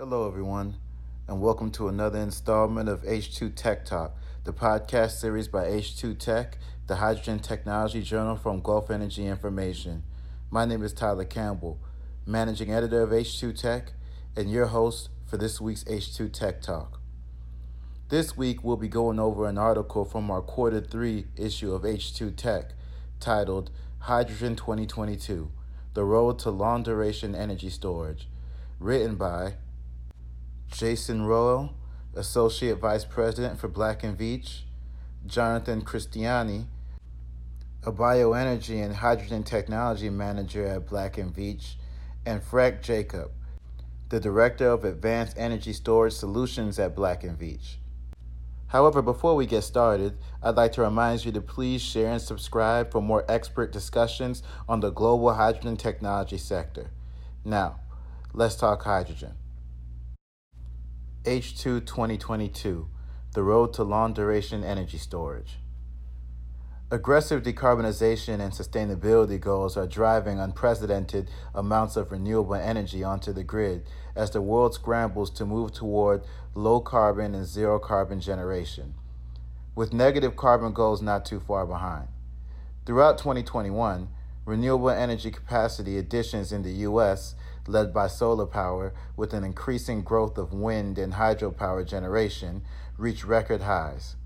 Hello, everyone, and welcome to another installment of H2 Tech Talk, the podcast series by H2 Tech, the hydrogen technology journal from Gulf Energy Information. My name is Tyler Campbell, managing editor of H2 Tech, and your host for this week's H2 Tech Talk. This week, we'll be going over an article from our quarter three issue of H2 Tech titled Hydrogen 2022 The Road to Long Duration Energy Storage, written by Jason Roel, Associate Vice President for Black and Veatch, Jonathan Christiani, a bioenergy and hydrogen technology manager at Black and Veatch, and Frank Jacob, the Director of Advanced Energy Storage Solutions at Black and Veatch. However, before we get started, I'd like to remind you to please share and subscribe for more expert discussions on the global hydrogen technology sector. Now, let's talk hydrogen. H2 2022 The Road to Long Duration Energy Storage. Aggressive decarbonization and sustainability goals are driving unprecedented amounts of renewable energy onto the grid as the world scrambles to move toward low carbon and zero carbon generation, with negative carbon goals not too far behind. Throughout 2021, renewable energy capacity additions in the U.S led by solar power, with an increasing growth of wind and hydropower generation, reach record highs.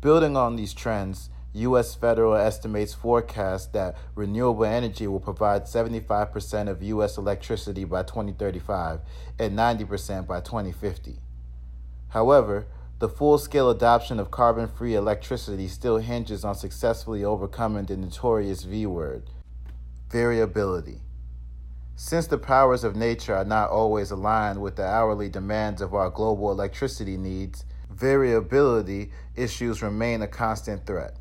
Building on these trends, U.S. federal estimates forecast that renewable energy will provide 75% of U.S. electricity by 2035 and 90% by 2050. However, the full scale adoption of carbon free electricity still hinges on successfully overcoming the notorious V word variability. Since the powers of nature are not always aligned with the hourly demands of our global electricity needs, variability issues remain a constant threat.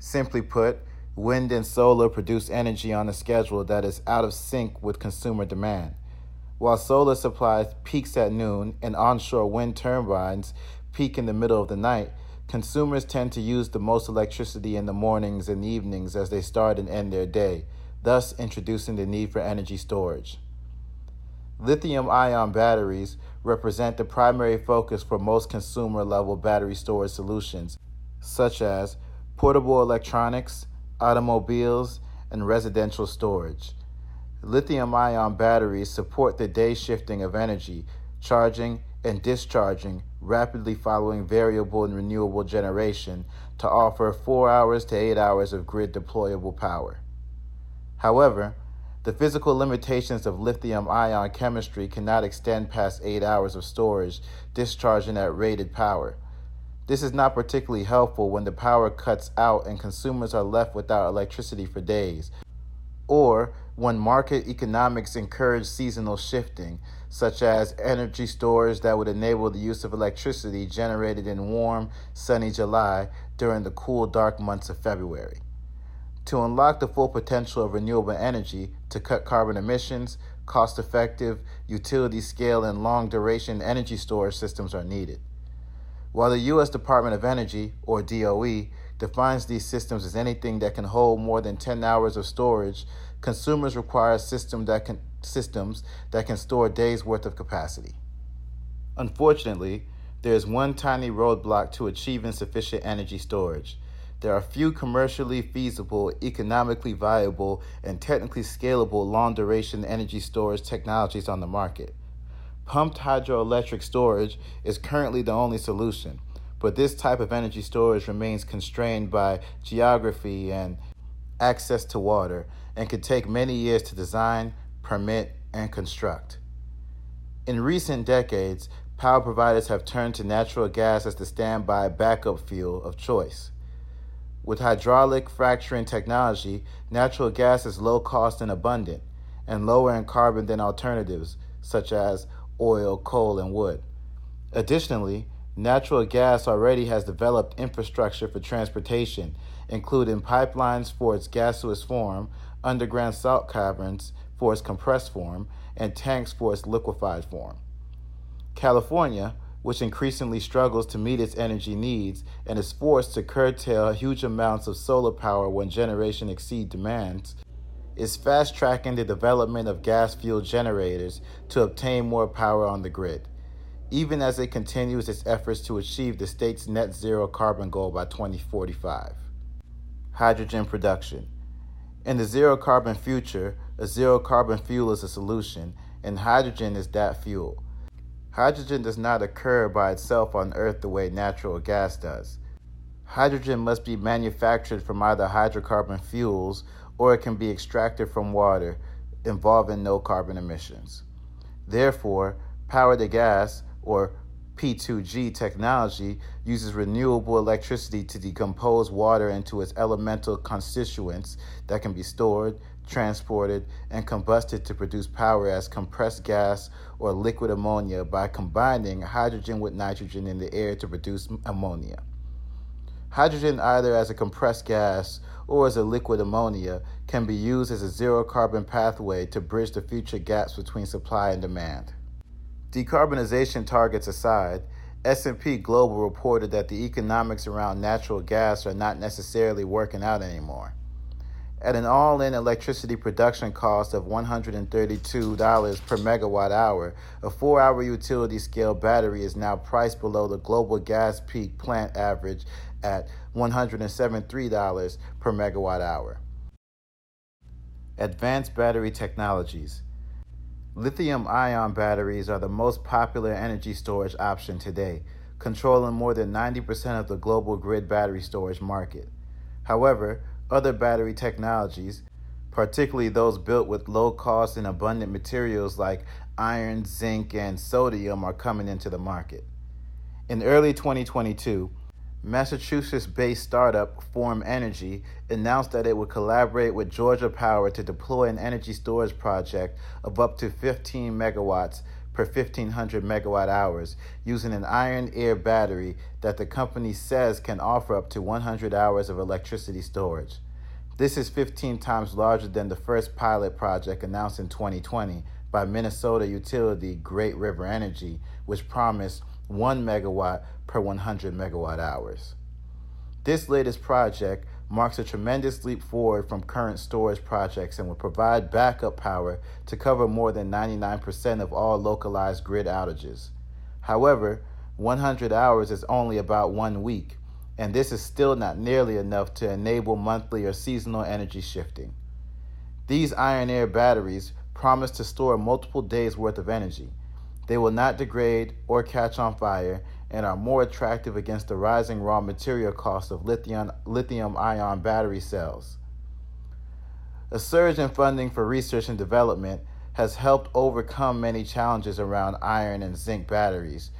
Simply put, wind and solar produce energy on a schedule that is out of sync with consumer demand. While solar supply peaks at noon and onshore wind turbines peak in the middle of the night, consumers tend to use the most electricity in the mornings and evenings as they start and end their day thus introducing the need for energy storage. Lithium ion batteries represent the primary focus for most consumer level battery storage solutions, such as portable electronics, automobiles, and residential storage. Lithium ion batteries support the day shifting of energy, charging and discharging rapidly following variable and renewable generation to offer 4 hours to 8 hours of grid deployable power. However, the physical limitations of lithium ion chemistry cannot extend past 8 hours of storage discharging at rated power. This is not particularly helpful when the power cuts out and consumers are left without electricity for days, or when market economics encourage seasonal shifting, such as energy storage that would enable the use of electricity generated in warm, sunny July during the cool, dark months of February. To unlock the full potential of renewable energy to cut carbon emissions, cost effective, utility scale, and long duration energy storage systems are needed. While the U.S. Department of Energy, or DOE, defines these systems as anything that can hold more than 10 hours of storage, consumers require system that can, systems that can store a day's worth of capacity. Unfortunately, there is one tiny roadblock to achieving sufficient energy storage there are few commercially feasible, economically viable, and technically scalable long duration energy storage technologies on the market. Pumped hydroelectric storage is currently the only solution, but this type of energy storage remains constrained by geography and access to water and could take many years to design, permit, and construct. In recent decades, power providers have turned to natural gas as the standby backup fuel of choice. With hydraulic fracturing technology, natural gas is low cost and abundant, and lower in carbon than alternatives such as oil, coal, and wood. Additionally, natural gas already has developed infrastructure for transportation, including pipelines for its gaseous form, underground salt caverns for its compressed form, and tanks for its liquefied form. California, which increasingly struggles to meet its energy needs and is forced to curtail huge amounts of solar power when generation exceeds demands, is fast tracking the development of gas fueled generators to obtain more power on the grid. even as it continues its efforts to achieve the state's net zero carbon goal by 2045. Hydrogen production. In the zero carbon future, a zero carbon fuel is a solution, and hydrogen is that fuel. Hydrogen does not occur by itself on Earth the way natural gas does. Hydrogen must be manufactured from either hydrocarbon fuels or it can be extracted from water, involving no carbon emissions. Therefore, power to gas, or P2G technology, uses renewable electricity to decompose water into its elemental constituents that can be stored, transported, and combusted to produce power as compressed gas or liquid ammonia by combining hydrogen with nitrogen in the air to produce ammonia. Hydrogen, either as a compressed gas or as a liquid ammonia, can be used as a zero carbon pathway to bridge the future gaps between supply and demand. Decarbonization targets aside, S&P Global reported that the economics around natural gas are not necessarily working out anymore. At an all in electricity production cost of $132 per megawatt hour, a four hour utility scale battery is now priced below the global gas peak plant average at $173 per megawatt hour. Advanced battery technologies. Lithium ion batteries are the most popular energy storage option today, controlling more than 90% of the global grid battery storage market. However, other battery technologies, particularly those built with low cost and abundant materials like iron, zinc, and sodium, are coming into the market. In early 2022, Massachusetts based startup Form Energy announced that it would collaborate with Georgia Power to deploy an energy storage project of up to 15 megawatts per 1500 megawatt hours using an iron air battery that the company says can offer up to 100 hours of electricity storage. This is 15 times larger than the first pilot project announced in 2020 by Minnesota utility Great River Energy, which promised 1 megawatt per 100 megawatt hours. This latest project marks a tremendous leap forward from current storage projects and will provide backup power to cover more than 99% of all localized grid outages. However, 100 hours is only about one week, and this is still not nearly enough to enable monthly or seasonal energy shifting. These iron air batteries promise to store multiple days' worth of energy. They will not degrade or catch on fire and are more attractive against the rising raw material cost of lithium, lithium ion battery cells. A surge in funding for research and development has helped overcome many challenges around iron and zinc batteries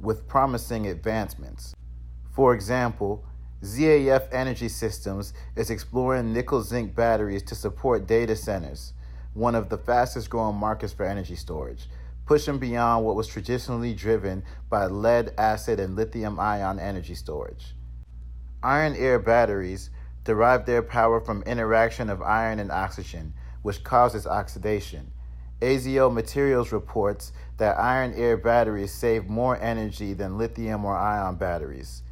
with promising advancements. For example, ZAF Energy Systems is exploring nickel zinc batteries to support data centers, one of the fastest growing markets for energy storage pushing beyond what was traditionally driven by lead acid and lithium ion energy storage. Iron air batteries derive their power from interaction of iron and oxygen, which causes oxidation. AZO Materials reports that iron air batteries save more energy than lithium or ion batteries.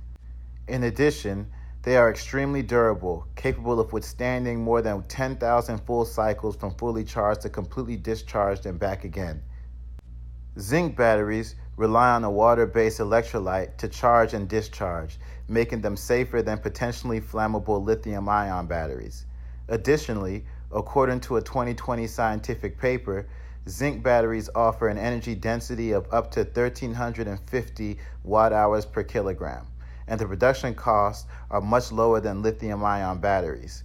In addition, they are extremely durable, capable of withstanding more than 10,000 full cycles from fully charged to completely discharged and back again. Zinc batteries rely on a water based electrolyte to charge and discharge, making them safer than potentially flammable lithium ion batteries. Additionally, according to a 2020 scientific paper, zinc batteries offer an energy density of up to 1350 watt hours per kilogram, and the production costs are much lower than lithium ion batteries.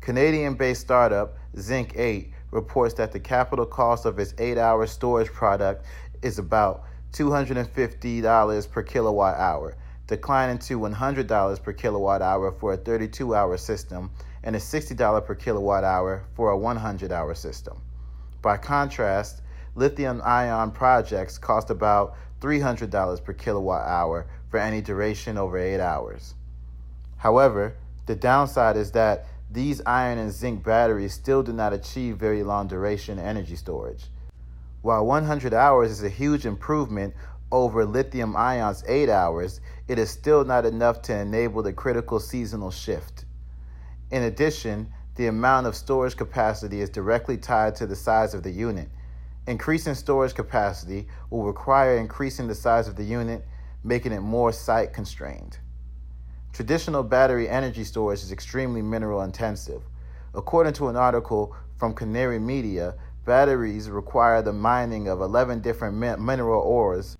Canadian based startup Zinc 8 reports that the capital cost of its 8 hour storage product is about $250 per kilowatt hour, declining to $100 per kilowatt hour for a 32 hour system and a $60 per kilowatt hour for a 100 hour system. By contrast, lithium ion projects cost about $300 per kilowatt hour for any duration over 8 hours. However, the downside is that these iron and zinc batteries still do not achieve very long duration energy storage. While 100 hours is a huge improvement over lithium ion's 8 hours, it is still not enough to enable the critical seasonal shift. In addition, the amount of storage capacity is directly tied to the size of the unit. Increasing storage capacity will require increasing the size of the unit, making it more site constrained. Traditional battery energy storage is extremely mineral intensive. According to an article from Canary Media, batteries require the mining of 11 different mineral ores,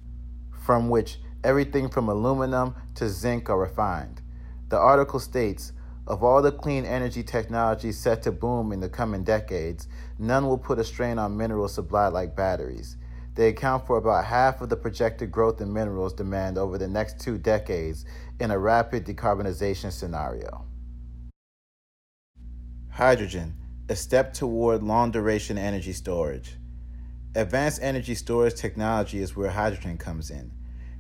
from which everything from aluminum to zinc are refined. The article states of all the clean energy technologies set to boom in the coming decades, none will put a strain on mineral supply like batteries. They account for about half of the projected growth in minerals demand over the next two decades in a rapid decarbonization scenario. Hydrogen, a step toward long duration energy storage. Advanced energy storage technology is where hydrogen comes in.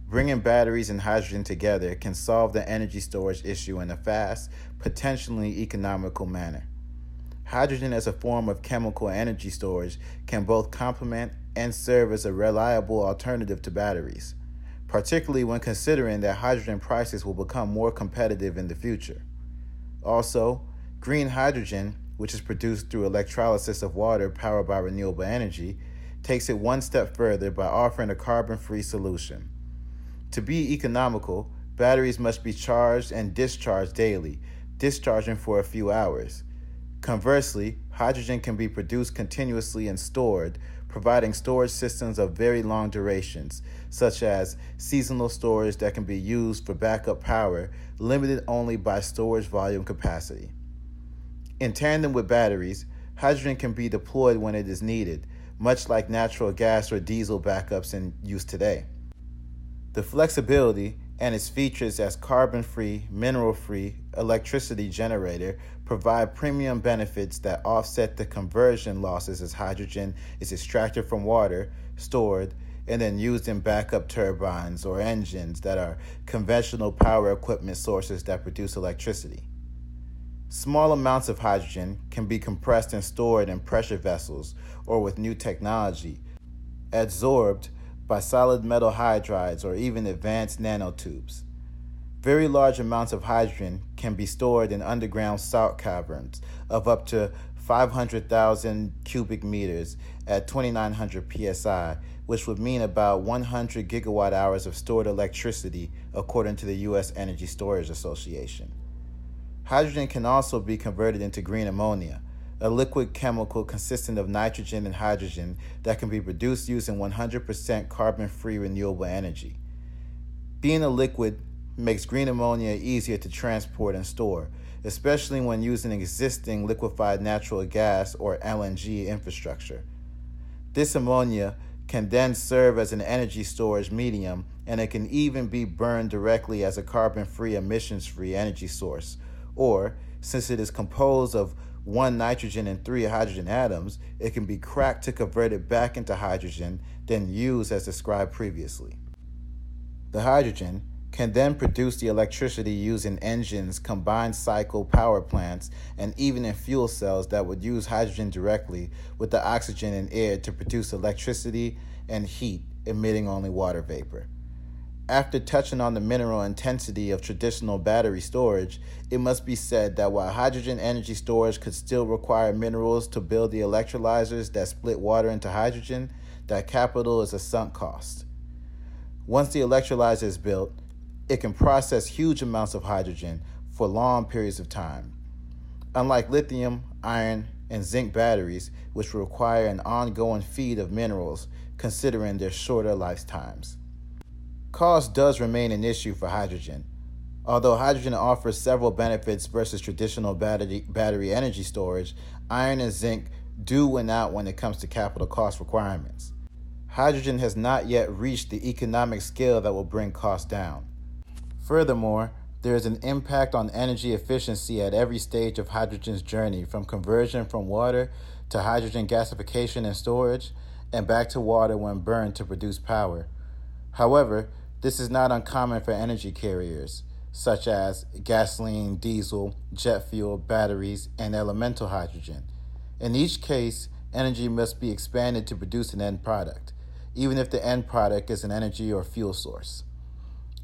Bringing batteries and hydrogen together can solve the energy storage issue in a fast, potentially economical manner. Hydrogen as a form of chemical energy storage can both complement and serve as a reliable alternative to batteries, particularly when considering that hydrogen prices will become more competitive in the future. Also, green hydrogen, which is produced through electrolysis of water powered by renewable energy, takes it one step further by offering a carbon free solution. To be economical, batteries must be charged and discharged daily, discharging for a few hours. Conversely, hydrogen can be produced continuously and stored, providing storage systems of very long durations, such as seasonal storage that can be used for backup power, limited only by storage volume capacity. In tandem with batteries, hydrogen can be deployed when it is needed, much like natural gas or diesel backups in use today. The flexibility and its features as carbon free, mineral free electricity generator provide premium benefits that offset the conversion losses as hydrogen is extracted from water, stored, and then used in backup turbines or engines that are conventional power equipment sources that produce electricity. Small amounts of hydrogen can be compressed and stored in pressure vessels or with new technology, adsorbed by solid metal hydrides or even advanced nanotubes. Very large amounts of hydrogen can be stored in underground salt caverns of up to 500,000 cubic meters at 2900 psi, which would mean about 100 gigawatt hours of stored electricity, according to the U.S. Energy Storage Association. Hydrogen can also be converted into green ammonia, a liquid chemical consisting of nitrogen and hydrogen that can be produced using 100% carbon free renewable energy. Being a liquid makes green ammonia easier to transport and store, especially when using existing liquefied natural gas or LNG infrastructure. This ammonia can then serve as an energy storage medium and it can even be burned directly as a carbon free, emissions free energy source. Or, since it is composed of one nitrogen and three hydrogen atoms, it can be cracked to convert it back into hydrogen, then used as described previously. The hydrogen can then produce the electricity used in engines, combined cycle power plants, and even in fuel cells that would use hydrogen directly with the oxygen and air to produce electricity and heat, emitting only water vapor. After touching on the mineral intensity of traditional battery storage, it must be said that while hydrogen energy storage could still require minerals to build the electrolyzers that split water into hydrogen, that capital is a sunk cost. Once the electrolyzer is built, it can process huge amounts of hydrogen for long periods of time. Unlike lithium, iron, and zinc batteries, which require an ongoing feed of minerals considering their shorter lifetimes. Cost does remain an issue for hydrogen. Although hydrogen offers several benefits versus traditional battery, battery energy storage, iron and zinc do win out when it comes to capital cost requirements. Hydrogen has not yet reached the economic scale that will bring costs down. Furthermore, there is an impact on energy efficiency at every stage of hydrogen's journey from conversion from water to hydrogen gasification and storage, and back to water when burned to produce power. However, this is not uncommon for energy carriers, such as gasoline, diesel, jet fuel, batteries, and elemental hydrogen. In each case, energy must be expanded to produce an end product, even if the end product is an energy or fuel source.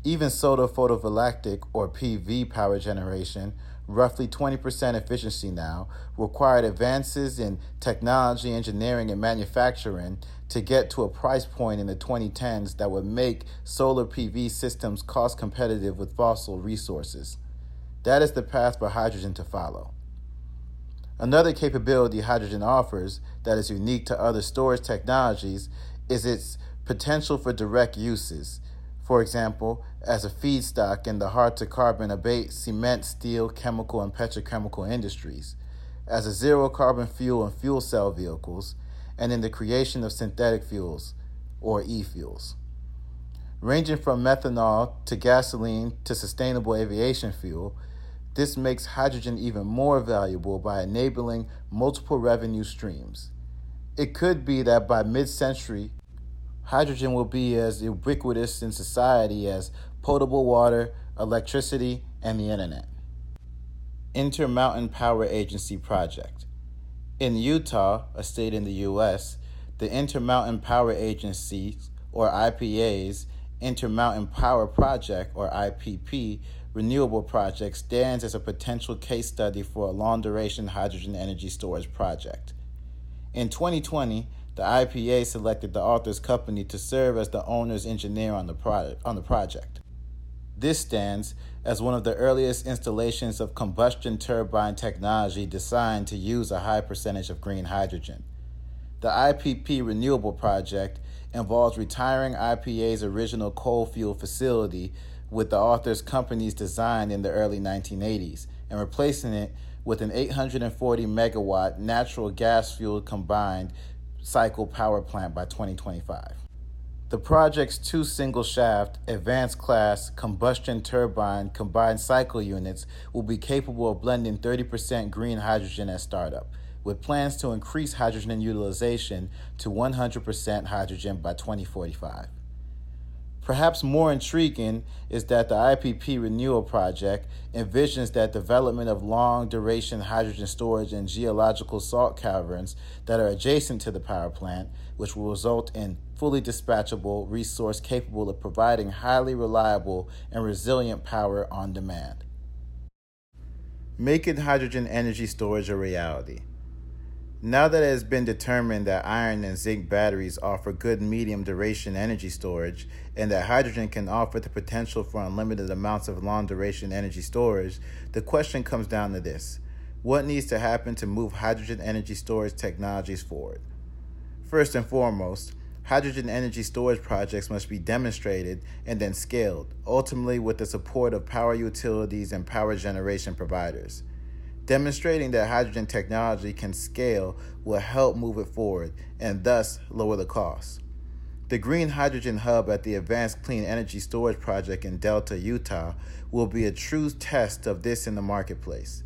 Even solar photovoltaic or PV power generation, roughly 20% efficiency now, required advances in technology, engineering, and manufacturing to get to a price point in the 2010s that would make solar PV systems cost competitive with fossil resources. That is the path for hydrogen to follow. Another capability hydrogen offers that is unique to other storage technologies is its potential for direct uses. For example, as a feedstock in the hard to carbon abate cement, steel, chemical, and petrochemical industries, as a zero carbon fuel in fuel cell vehicles, and in the creation of synthetic fuels, or e fuels. Ranging from methanol to gasoline to sustainable aviation fuel, this makes hydrogen even more valuable by enabling multiple revenue streams. It could be that by mid century, hydrogen will be as ubiquitous in society as potable water, electricity, and the internet. Intermountain Power Agency Project. In Utah, a state in the U.S., the Intermountain Power Agency, or IPA's, Intermountain Power Project, or IPP, renewable project stands as a potential case study for a long duration hydrogen energy storage project. In 2020, the IPA selected the author's company to serve as the owner's engineer on the, project, on the project. This stands as one of the earliest installations of combustion turbine technology designed to use a high percentage of green hydrogen. The IPP Renewable Project involves retiring IPA's original coal fuel facility with the author's company's design in the early 1980s and replacing it with an 840 megawatt natural gas fueled combined cycle power plant by 2025. The project's two single shaft, advanced class combustion turbine combined cycle units will be capable of blending 30% green hydrogen at startup, with plans to increase hydrogen utilization to 100% hydrogen by 2045. Perhaps more intriguing is that the IPP Renewal Project envisions that development of long duration hydrogen storage in geological salt caverns that are adjacent to the power plant, which will result in fully dispatchable resource capable of providing highly reliable and resilient power on demand. Making hydrogen energy storage a reality. Now that it has been determined that iron and zinc batteries offer good medium duration energy storage, and that hydrogen can offer the potential for unlimited amounts of long duration energy storage, the question comes down to this What needs to happen to move hydrogen energy storage technologies forward? First and foremost, hydrogen energy storage projects must be demonstrated and then scaled, ultimately, with the support of power utilities and power generation providers. Demonstrating that hydrogen technology can scale will help move it forward and thus lower the cost. The Green Hydrogen Hub at the Advanced Clean Energy Storage Project in Delta, Utah, will be a true test of this in the marketplace.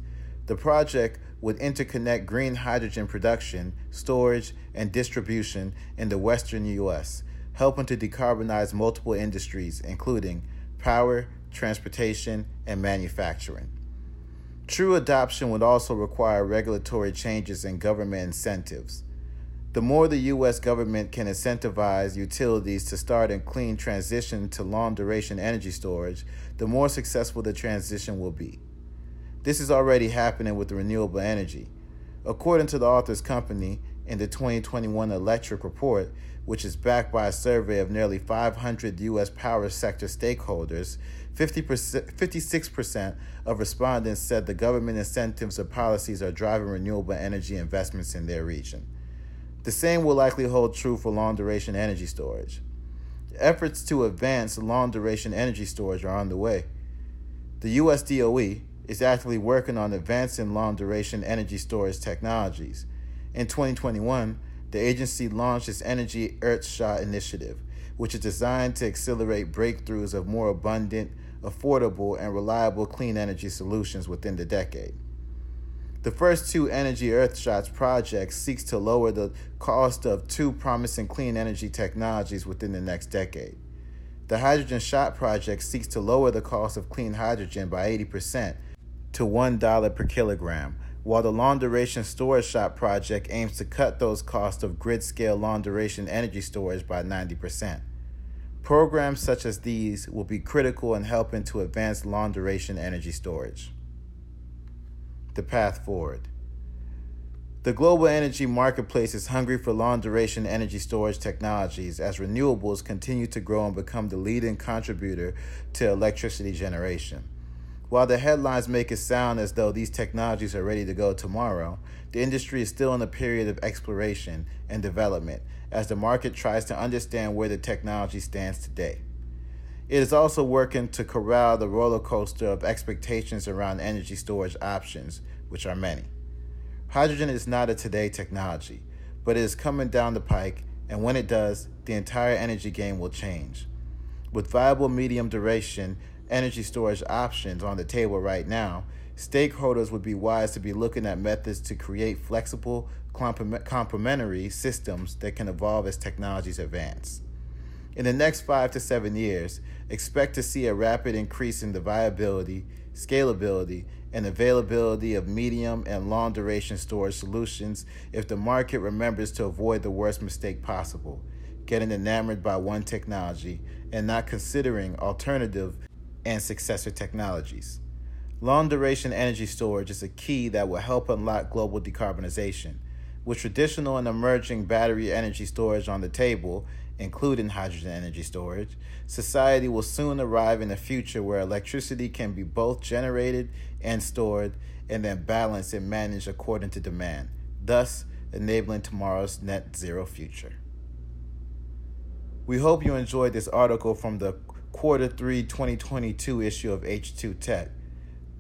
The project would interconnect green hydrogen production, storage, and distribution in the western U.S., helping to decarbonize multiple industries, including power, transportation, and manufacturing. True adoption would also require regulatory changes and government incentives. The more the U.S. government can incentivize utilities to start a clean transition to long duration energy storage, the more successful the transition will be. This is already happening with renewable energy. According to the author's company, in the 2021 Electric Report, which is backed by a survey of nearly 500 U.S. power sector stakeholders, 50%, 56% of respondents said the government incentives or policies are driving renewable energy investments in their region. The same will likely hold true for long duration energy storage. Efforts to advance long duration energy storage are underway. The US DOE is actively working on advancing long duration energy storage technologies. In 2021, the agency launched its Energy Earthshot initiative, which is designed to accelerate breakthroughs of more abundant, affordable, and reliable clean energy solutions within the decade. The first two Energy Earthshots projects seeks to lower the cost of two promising clean energy technologies within the next decade. The Hydrogen Shot project seeks to lower the cost of clean hydrogen by 80% to $1 per kilogram, while the Long Duration Storage Shot project aims to cut those costs of grid scale long duration energy storage by 90%. Programs such as these will be critical in helping to advance long duration energy storage. The path forward. The global energy marketplace is hungry for long duration energy storage technologies as renewables continue to grow and become the leading contributor to electricity generation. While the headlines make it sound as though these technologies are ready to go tomorrow, the industry is still in a period of exploration and development as the market tries to understand where the technology stands today. It is also working to corral the roller coaster of expectations around energy storage options, which are many. Hydrogen is not a today technology, but it is coming down the pike, and when it does, the entire energy game will change. With viable medium duration energy storage options on the table right now, stakeholders would be wise to be looking at methods to create flexible, complementary systems that can evolve as technologies advance. In the next five to seven years, expect to see a rapid increase in the viability, scalability, and availability of medium and long duration storage solutions if the market remembers to avoid the worst mistake possible, getting enamored by one technology and not considering alternative and successor technologies. Long duration energy storage is a key that will help unlock global decarbonization. With traditional and emerging battery energy storage on the table, including hydrogen energy storage, society will soon arrive in a future where electricity can be both generated and stored and then balanced and managed according to demand, thus enabling tomorrow's net zero future. We hope you enjoyed this article from the quarter 3 2022 issue of H2 Tech.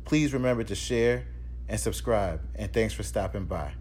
Please remember to share and subscribe, and thanks for stopping by.